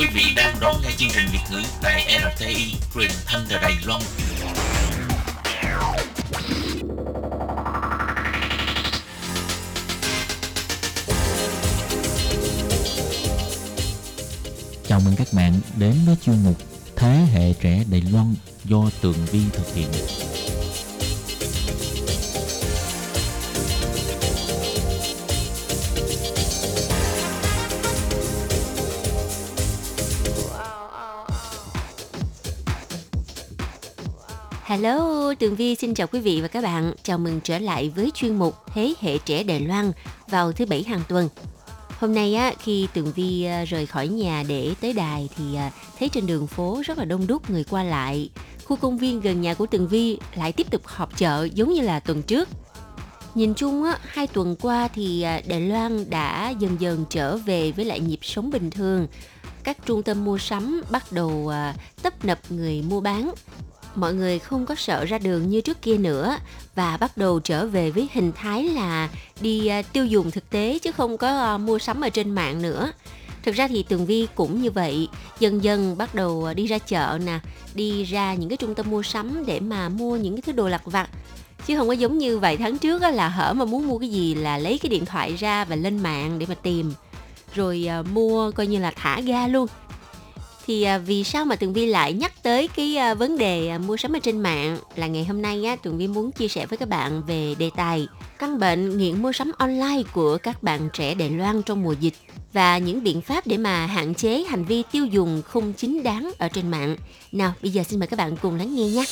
Quý vị đang đón nghe chương trình Việt ngữ tại RTI truyền thanh từ Đài Loan. Chào mừng các bạn đến với chuyên mục Thế hệ trẻ Đài Loan do Tường Vi thực hiện. Hello, Tường Vi xin chào quý vị và các bạn. Chào mừng trở lại với chuyên mục Thế hệ trẻ Đài Loan vào thứ bảy hàng tuần. Hôm nay á, khi Tường Vi à, rời khỏi nhà để tới đài thì à, thấy trên đường phố rất là đông đúc người qua lại. Khu công viên gần nhà của Tường Vi lại tiếp tục họp chợ giống như là tuần trước. Nhìn chung á, hai tuần qua thì à, Đài Loan đã dần dần trở về với lại nhịp sống bình thường. Các trung tâm mua sắm bắt đầu tấp nập người mua bán mọi người không có sợ ra đường như trước kia nữa và bắt đầu trở về với hình thái là đi à, tiêu dùng thực tế chứ không có à, mua sắm ở trên mạng nữa. Thực ra thì tường vi cũng như vậy, dần dần bắt đầu à, đi ra chợ nè, đi ra những cái trung tâm mua sắm để mà mua những cái thứ đồ lặt vặt. Chứ không có giống như vài tháng trước là hở mà muốn mua cái gì là lấy cái điện thoại ra và lên mạng để mà tìm. Rồi mua coi như là thả ga luôn thì à, vì sao mà tường vi lại nhắc tới cái à, vấn đề à, mua sắm ở trên mạng là ngày hôm nay á tường vi muốn chia sẻ với các bạn về đề tài căn bệnh nghiện mua sắm online của các bạn trẻ Đài Loan trong mùa dịch và những biện pháp để mà hạn chế hành vi tiêu dùng không chính đáng ở trên mạng. Nào, bây giờ xin mời các bạn cùng lắng nghe nhé.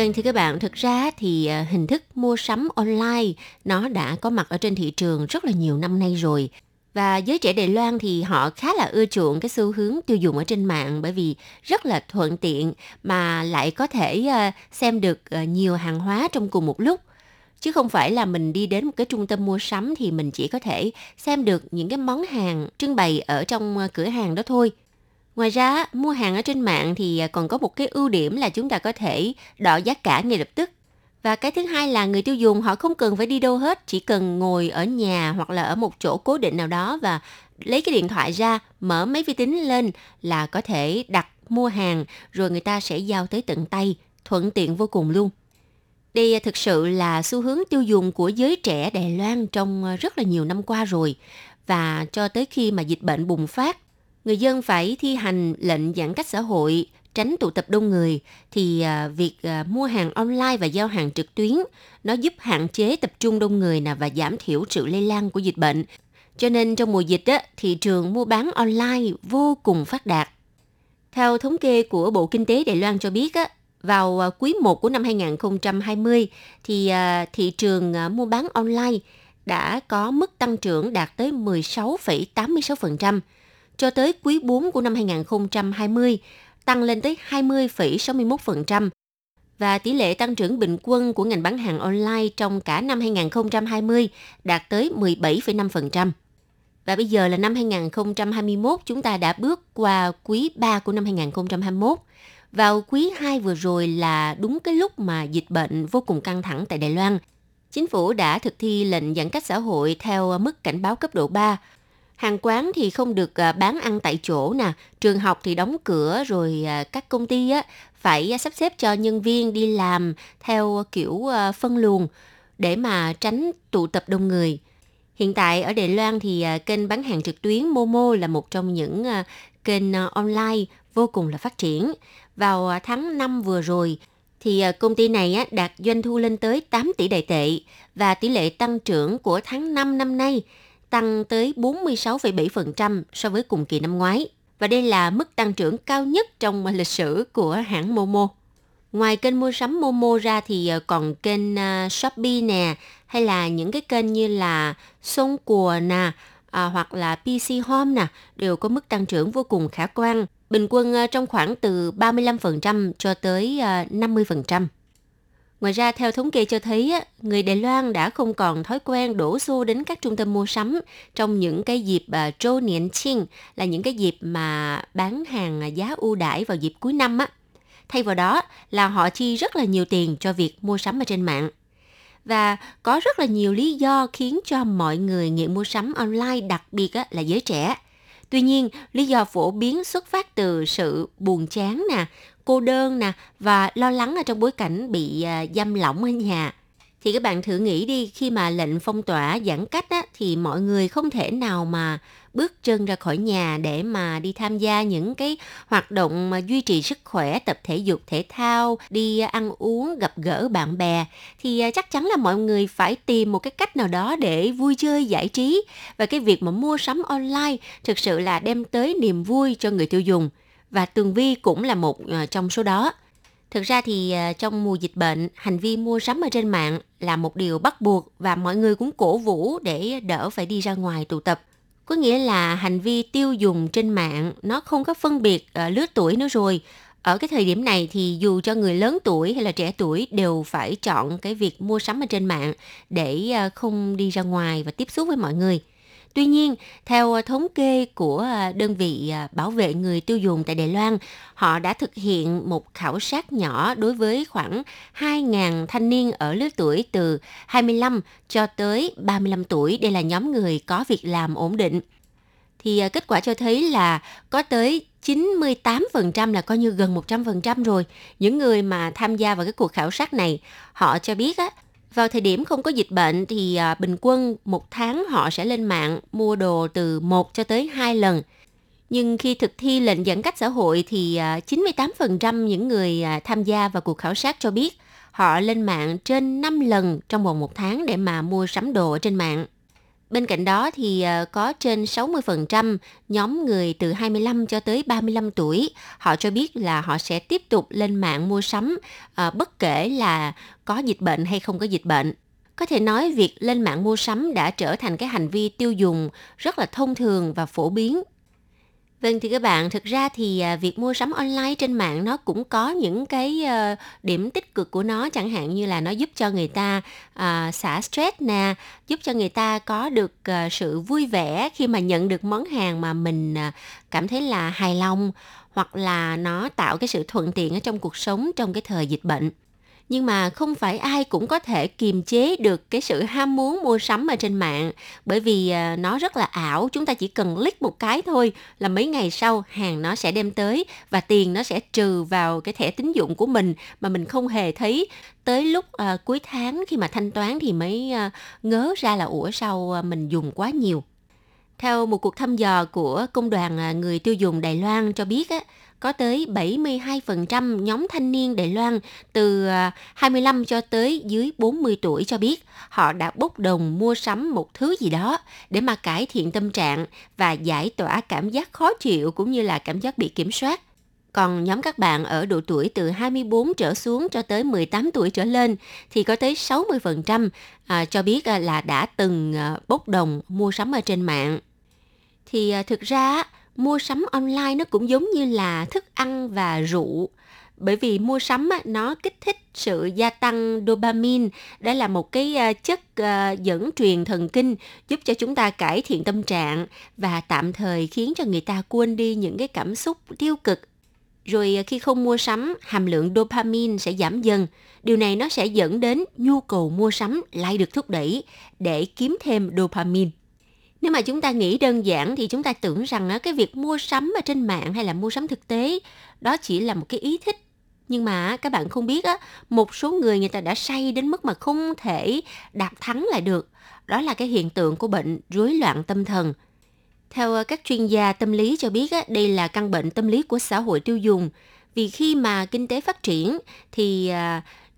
Vâng thưa các bạn, thực ra thì à, hình thức mua sắm online nó đã có mặt ở trên thị trường rất là nhiều năm nay rồi. Và giới trẻ Đài Loan thì họ khá là ưa chuộng cái xu hướng tiêu dùng ở trên mạng bởi vì rất là thuận tiện mà lại có thể à, xem được à, nhiều hàng hóa trong cùng một lúc. Chứ không phải là mình đi đến một cái trung tâm mua sắm thì mình chỉ có thể xem được những cái món hàng trưng bày ở trong cửa hàng đó thôi. Ngoài ra, mua hàng ở trên mạng thì à, còn có một cái ưu điểm là chúng ta có thể đỏ giá cả ngay lập tức. Và cái thứ hai là người tiêu dùng họ không cần phải đi đâu hết, chỉ cần ngồi ở nhà hoặc là ở một chỗ cố định nào đó và lấy cái điện thoại ra, mở máy vi tính lên là có thể đặt mua hàng rồi người ta sẽ giao tới tận tay, thuận tiện vô cùng luôn. Đây à, thực sự là xu hướng tiêu dùng của giới trẻ Đài Loan trong à, rất là nhiều năm qua rồi. Và cho tới khi mà dịch bệnh bùng phát người dân phải thi hành lệnh giãn cách xã hội, tránh tụ tập đông người thì à, việc à, mua hàng online và giao hàng trực tuyến nó giúp hạn chế tập trung đông người nè và giảm thiểu sự lây lan của dịch bệnh. Cho nên trong mùa dịch á, thị trường mua bán online vô cùng phát đạt. Theo thống kê của Bộ Kinh tế Đài Loan cho biết á, vào à, quý 1 của năm 2020 thì thị trường mua bán online đã có mức tăng trưởng đạt tới 16,86%, cho tới quý 4 của năm 2020 tăng lên tới 20,61% và tỷ lệ tăng trưởng bình quân của ngành bán hàng online trong cả năm 2020 đạt tới 17,5%. Và bây giờ là năm 2021, chúng ta đã bước qua quý 3 của năm 2021. Vào quý 2 vừa rồi là đúng cái lúc mà dịch bệnh vô cùng căng thẳng tại Đài Loan. Chính phủ đã thực thi lệnh giãn cách xã hội theo mức cảnh báo cấp độ 3 hàng quán thì không được à, bán ăn tại chỗ nè, trường học thì đóng cửa rồi à, các công ty á phải à, sắp xếp cho nhân viên đi làm theo kiểu phân luồng để mà tránh tụ tập đông người. Hiện tại ở Đài Loan thì kênh bán hàng trực tuyến Momo là một trong những kênh online vô cùng là phát triển. Vào tháng 5 vừa rồi thì công ty này đạt doanh thu lên tới 8 tỷ đại tệ và tỷ lệ tăng trưởng của tháng 5 năm nay tăng tới 46,7% so với cùng kỳ năm ngoái. Và đây là mức tăng trưởng cao nhất trong lịch sử của hãng Momo. Ngoài kênh mua sắm Momo ra thì ờ, còn kênh ờ, Shopee nè, hay là những cái kênh như là Sông Cùa nè, à, hoặc là PC Home nè, đều có mức tăng trưởng vô cùng khả quan. Bình quân ờ, trong khoảng từ 35% cho tới 50%. Ngoài ra, theo thống kê cho thấy, người Đài Loan đã không còn thói quen đổ xô đến các trung tâm mua sắm trong những cái dịp à, trô niệm chiên, là những cái dịp mà bán hàng à, giá ưu đãi vào dịp cuối năm á. Thay vào đó là họ chi rất là nhiều tiền cho việc mua sắm ở trên mạng. Và có rất là nhiều lý do khiến cho mọi người nghiện mua sắm online, đặc biệt là giới trẻ. Tuy nhiên, lý do phổ biến xuất phát từ sự buồn chán nè, cô đơn nè và lo lắng ở trong bối cảnh bị à, giam lỏng ở nhà. Thì các bạn thử nghĩ đi khi mà lệnh phong tỏa giãn cách á, thì mọi người không thể nào mà bước chân ra khỏi nhà để mà đi tham gia những cái hoạt động mà duy trì sức khỏe tập thể dục thể thao đi ăn uống gặp gỡ bạn bè. Thì à, chắc chắn là mọi người phải tìm một cái cách nào đó để vui chơi giải trí. Và cái việc mà mua sắm online thực sự là đem tới niềm vui cho người tiêu dùng và tường vi cũng là một ờ, trong số đó Thực ra thì ờ, trong mùa dịch bệnh, hành vi mua sắm ở trên mạng là một điều bắt buộc và mọi người cũng cổ vũ để đỡ phải đi ra ngoài tụ tập. Có nghĩa là hành vi tiêu dùng trên mạng nó không có phân biệt ờ, lứa tuổi nữa rồi. Ở cái thời điểm này thì dù cho người lớn tuổi hay là trẻ tuổi đều phải chọn cái việc mua sắm ở trên mạng để không đi ra ngoài và tiếp xúc với mọi người. Tuy nhiên, theo ờ, thống kê của ờ, đơn vị ờ, bảo vệ người tiêu dùng tại Đài Loan, họ đã thực hiện một khảo sát nhỏ đối với khoảng 2.000 thanh niên ở lứa tuổi từ 25 cho tới 35 tuổi. Đây là nhóm người có việc làm ổn định. Thì kết quả cho thấy là có tới 98% là coi như gần 100% rồi. Những người mà tham gia vào cái cuộc khảo sát này, họ cho biết á, vào thời điểm không có dịch bệnh thì à, bình quân một tháng họ sẽ lên mạng mua đồ từ 1 cho tới 2 lần. Nhưng khi thực thi lệnh giãn cách xã hội thì à, 98% những người à, tham gia vào cuộc khảo sát cho biết họ lên mạng trên 5 lần trong vòng một tháng để mà mua sắm đồ ở trên mạng. Bên cạnh đó thì ờ, có trên 60% nhóm người từ 25 cho tới 35 tuổi, họ cho biết là họ sẽ tiếp tục lên mạng mua sắm à, bất kể là có dịch bệnh hay không có dịch bệnh. Có thể nói việc lên mạng mua sắm đã trở thành cái hành vi tiêu dùng rất là thông thường và phổ biến Vâng thì các bạn, thực ra thì à, việc mua sắm online trên mạng nó cũng có những cái ờ, điểm tích cực của nó. Chẳng hạn như là nó giúp cho người ta uh, xả stress nè, giúp cho người ta có được uh, sự vui vẻ khi mà nhận được món hàng mà mình uh, cảm thấy là hài lòng hoặc là nó tạo cái sự thuận tiện ở trong cuộc sống trong cái thời dịch bệnh nhưng mà không phải ai cũng có thể kiềm chế được cái sự ham muốn mua sắm ở trên mạng. Bởi vì à, nó rất là ảo chúng ta chỉ cần click một cái thôi là mấy ngày sau hàng nó sẽ đem tới và tiền nó sẽ trừ vào cái thẻ tín dụng của mình mà mình không hề thấy. Tới lúc uh, cuối tháng khi mà thanh toán thì mới uh, ngớ ra là ủa sau uh, mình dùng quá nhiều? Theo một cuộc thăm dò của công đoàn người tiêu dùng Đài Loan cho biết á, có tới 72% nhóm thanh niên Đài Loan từ à, 25 cho tới dưới 40 tuổi cho biết họ đã bốc đồng mua sắm một thứ gì đó để mà cải thiện tâm trạng và giải tỏa cảm giác khó chịu cũng như là cảm giác bị kiểm soát. Còn nhóm các bạn ở độ tuổi từ 24 trở xuống cho tới 18 tuổi trở lên thì có tới 60% à, cho biết à, là đã từng bốc đồng mua sắm ở trên mạng. Thì thực ra mua sắm online nó cũng giống như là thức ăn và rượu. Bởi vì mua sắm nó kích thích sự gia tăng dopamine. Đó là một cái ờ, chất ờ, dẫn truyền thần kinh giúp cho chúng ta cải thiện tâm trạng và tạm thời khiến cho người ta quên đi những cái cảm xúc tiêu cực. Rồi ờ, khi không mua sắm, hàm lượng dopamine sẽ giảm dần. Điều này nó sẽ dẫn đến nhu cầu mua sắm lại được thúc đẩy để kiếm thêm dopamine nếu mà chúng ta nghĩ đơn giản thì chúng ta tưởng rằng ờ, cái việc mua sắm ở trên mạng hay là mua sắm thực tế đó chỉ là một cái ý thích. Nhưng mà ờ, các bạn không biết á một số người người ta đã say đến mức mà không thể đạt thắng lại được. Đó là cái hiện tượng của bệnh rối loạn tâm thần. Theo ờ, các chuyên gia tâm lý cho biết á, đây là căn bệnh tâm lý của xã hội tiêu dùng. Vì khi mà kinh tế phát triển thì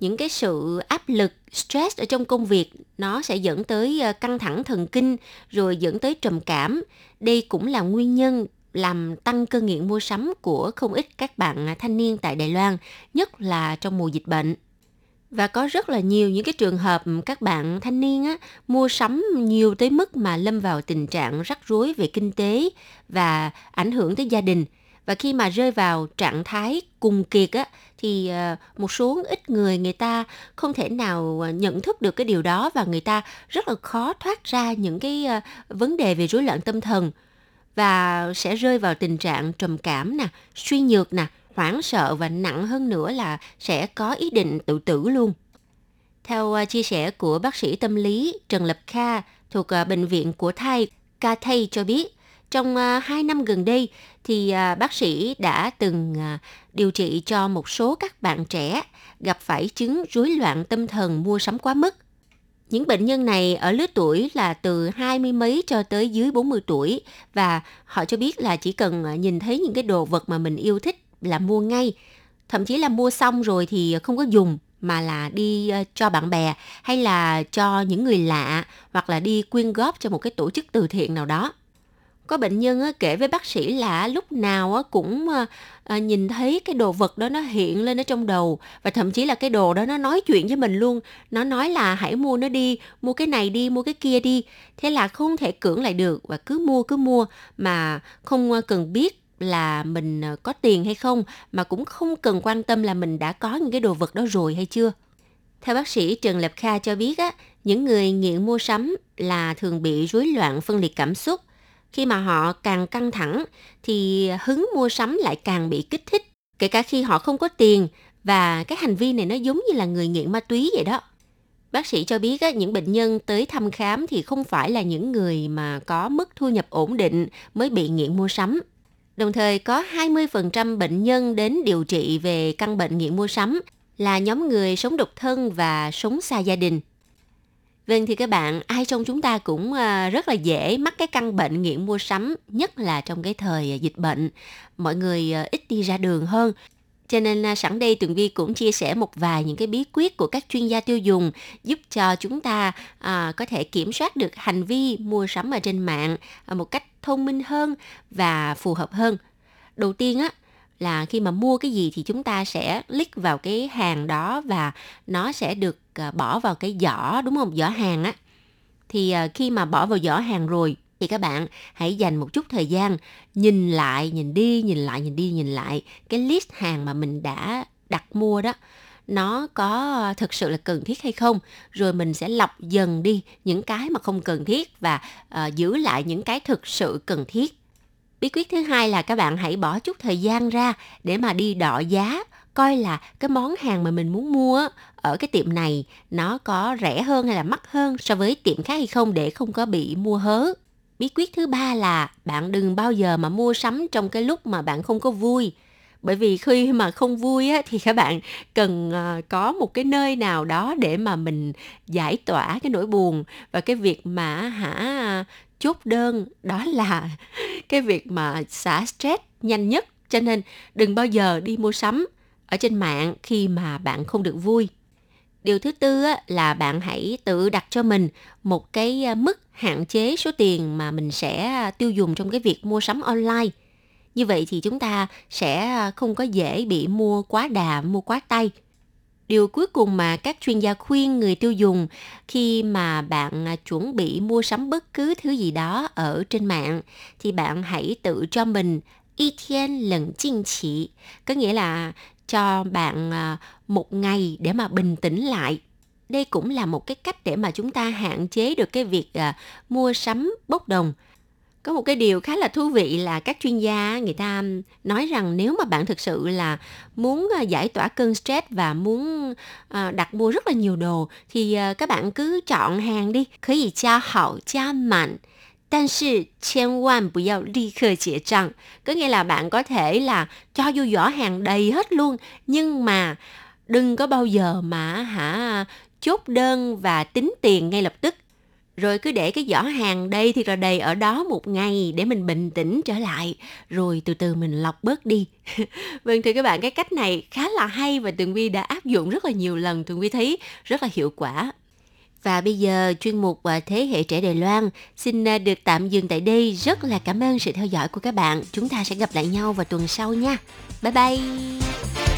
những cái sự áp lực stress ở trong công việc nó sẽ dẫn tới ờ, căng thẳng thần kinh rồi dẫn tới trầm cảm đây cũng là nguyên nhân làm tăng cơn nghiện mua sắm của không ít các bạn à, thanh niên tại Đài Loan, nhất là trong mùa dịch bệnh. Và có rất là nhiều những cái trường hợp các bạn thanh niên á, mua sắm nhiều tới mức mà lâm vào tình trạng rắc rối về kinh tế và ảnh hưởng tới gia đình – và khi mà rơi vào trạng thái cùng kiệt á thì ờ, một số ít người người ta không thể nào ờ, nhận thức được cái điều đó và người ta rất là khó thoát ra những cái ờ, vấn đề về rối loạn tâm thần và sẽ rơi vào tình trạng trầm cảm nè, suy nhược nè, hoảng sợ và nặng hơn nữa là sẽ có ý định tự tử luôn. Theo chia sẻ của bác sĩ tâm lý Trần Lập Kha thuộc Bệnh viện của Thai, Ca Thay cho biết, trong à, hai 2 năm gần đây thì à, bác sĩ đã từng à, điều trị cho một số các bạn trẻ gặp phải chứng rối loạn tâm thần mua sắm quá mức. Những bệnh nhân này ở lứa tuổi là từ hai mươi mấy cho tới dưới 40 tuổi và họ cho biết là chỉ cần nhìn thấy những cái đồ vật mà mình yêu thích là mua ngay. Thậm chí là mua xong rồi thì không có dùng mà là đi cho bạn bè hay là cho những người lạ hoặc là đi quyên góp cho một cái tổ chức từ thiện nào đó. Có bệnh nhân kể với bác sĩ là lúc nào cũng ờ, ờ, nhìn thấy cái đồ vật đó nó hiện lên ở trong đầu và thậm chí là cái đồ đó nó nói chuyện với mình luôn. Nó nói là hãy mua nó đi, mua cái này đi, mua cái kia đi. Thế là không thể cưỡng lại được và cứ mua cứ mua mà không ờ, cần biết là mình có tiền hay không mà cũng không cần quan tâm là mình đã có những cái đồ vật đó rồi hay chưa. Theo bác sĩ Trần Lập Kha cho biết á, những người nghiện mua sắm là thường bị rối loạn phân liệt cảm xúc. Khi mà họ càng căng thẳng thì hứng mua sắm lại càng bị kích thích, kể cả khi họ không có tiền và cái hành vi này nó giống như là người nghiện ma túy vậy đó. Bác sĩ cho biết á, những bệnh nhân tới thăm khám thì không phải là những người mà có mức thu nhập ổn định mới bị nghiện mua sắm Đồng thời có 20% bệnh nhân đến điều trị về căn bệnh nghiện mua sắm là nhóm người sống độc thân và sống xa gia đình. Vâng thì các bạn, ai trong chúng ta cũng ờ, rất là dễ mắc cái căn bệnh nghiện mua sắm, nhất là trong cái thời ờ, dịch bệnh. Mọi người ờ, ít đi ra đường hơn. Cho nên sẵn đây Tường Vi cũng chia sẻ một vài những cái bí quyết của các chuyên gia tiêu dùng giúp cho chúng ta à, có thể kiểm soát được hành vi mua sắm ở trên mạng à, một cách thông minh hơn và phù hợp hơn. Đầu tiên á là khi mà mua cái gì thì chúng ta sẽ click vào cái hàng đó và nó sẽ được ờ, bỏ vào cái giỏ đúng không? Giỏ hàng á. Thì ờ, khi mà bỏ vào giỏ hàng rồi thì các bạn hãy dành một chút thời gian nhìn lại, nhìn đi, nhìn lại, nhìn đi, nhìn lại cái list hàng mà mình đã đặt mua đó nó có ờ, thực sự là cần thiết hay không rồi mình sẽ lọc dần đi những cái mà không cần thiết và uh, giữ lại những cái thực sự cần thiết bí quyết thứ hai là các bạn hãy bỏ chút thời gian ra để mà đi đọ giá coi là cái món hàng mà mình muốn mua ở cái tiệm này nó có rẻ hơn hay là mắc hơn so với tiệm khác hay không để không có bị mua hớ. Bí quyết thứ ba là bạn đừng bao giờ mà mua sắm trong cái lúc mà bạn không có vui. Bởi vì khi mà không vui á, thì các bạn cần ờ, có một cái nơi nào đó để mà mình giải tỏa cái nỗi buồn và cái việc mà hả chốt đơn đó là cái việc mà xả stress nhanh nhất. Cho nên đừng bao giờ đi mua sắm ở trên mạng khi mà bạn không được vui. Điều thứ tư là bạn hãy tự đặt cho mình một cái à, mức hạn chế số tiền mà mình sẽ à, tiêu dùng trong cái việc mua sắm online. Như vậy thì chúng ta sẽ à, không có dễ bị mua quá đà, mua quá tay. Điều cuối cùng mà các chuyên gia khuyên người tiêu dùng khi mà bạn à, chuẩn bị mua sắm bất cứ thứ gì đó ở trên mạng thì bạn hãy tự cho mình y thiên lần chinh chỉ, có nghĩa là cho bạn à, một ngày để mà bình tĩnh lại. Đây cũng là một cái cách để mà chúng ta hạn chế được cái việc à, mua sắm bốc đồng có một cái điều khá là thú vị là các chuyên gia người ta nói rằng nếu mà bạn thực sự là muốn à, giải tỏa cơn stress và muốn à, đặt mua rất là nhiều đồ thì à, các bạn cứ chọn hàng đi, có thể 加好加满。但是千万不要立刻结账 có nghĩa là bạn có thể là cho vô giỏ hàng đầy hết luôn nhưng mà đừng có bao giờ mà hả chốt đơn và tính tiền ngay lập tức rồi cứ để cái giỏ hàng đây thì là đầy ở đó một ngày để mình bình tĩnh trở lại rồi từ từ mình lọc bớt đi vâng thưa các bạn, cái cách này khá là hay và tường vi đã áp dụng rất là nhiều lần tường vi thấy rất là hiệu quả và bây giờ, chuyên mục à, Thế hệ trẻ Đài Loan xin à, được tạm dừng tại đây. Rất là cảm ơn sự theo dõi của các bạn. Chúng ta sẽ gặp lại nhau vào tuần sau nha. Bye bye!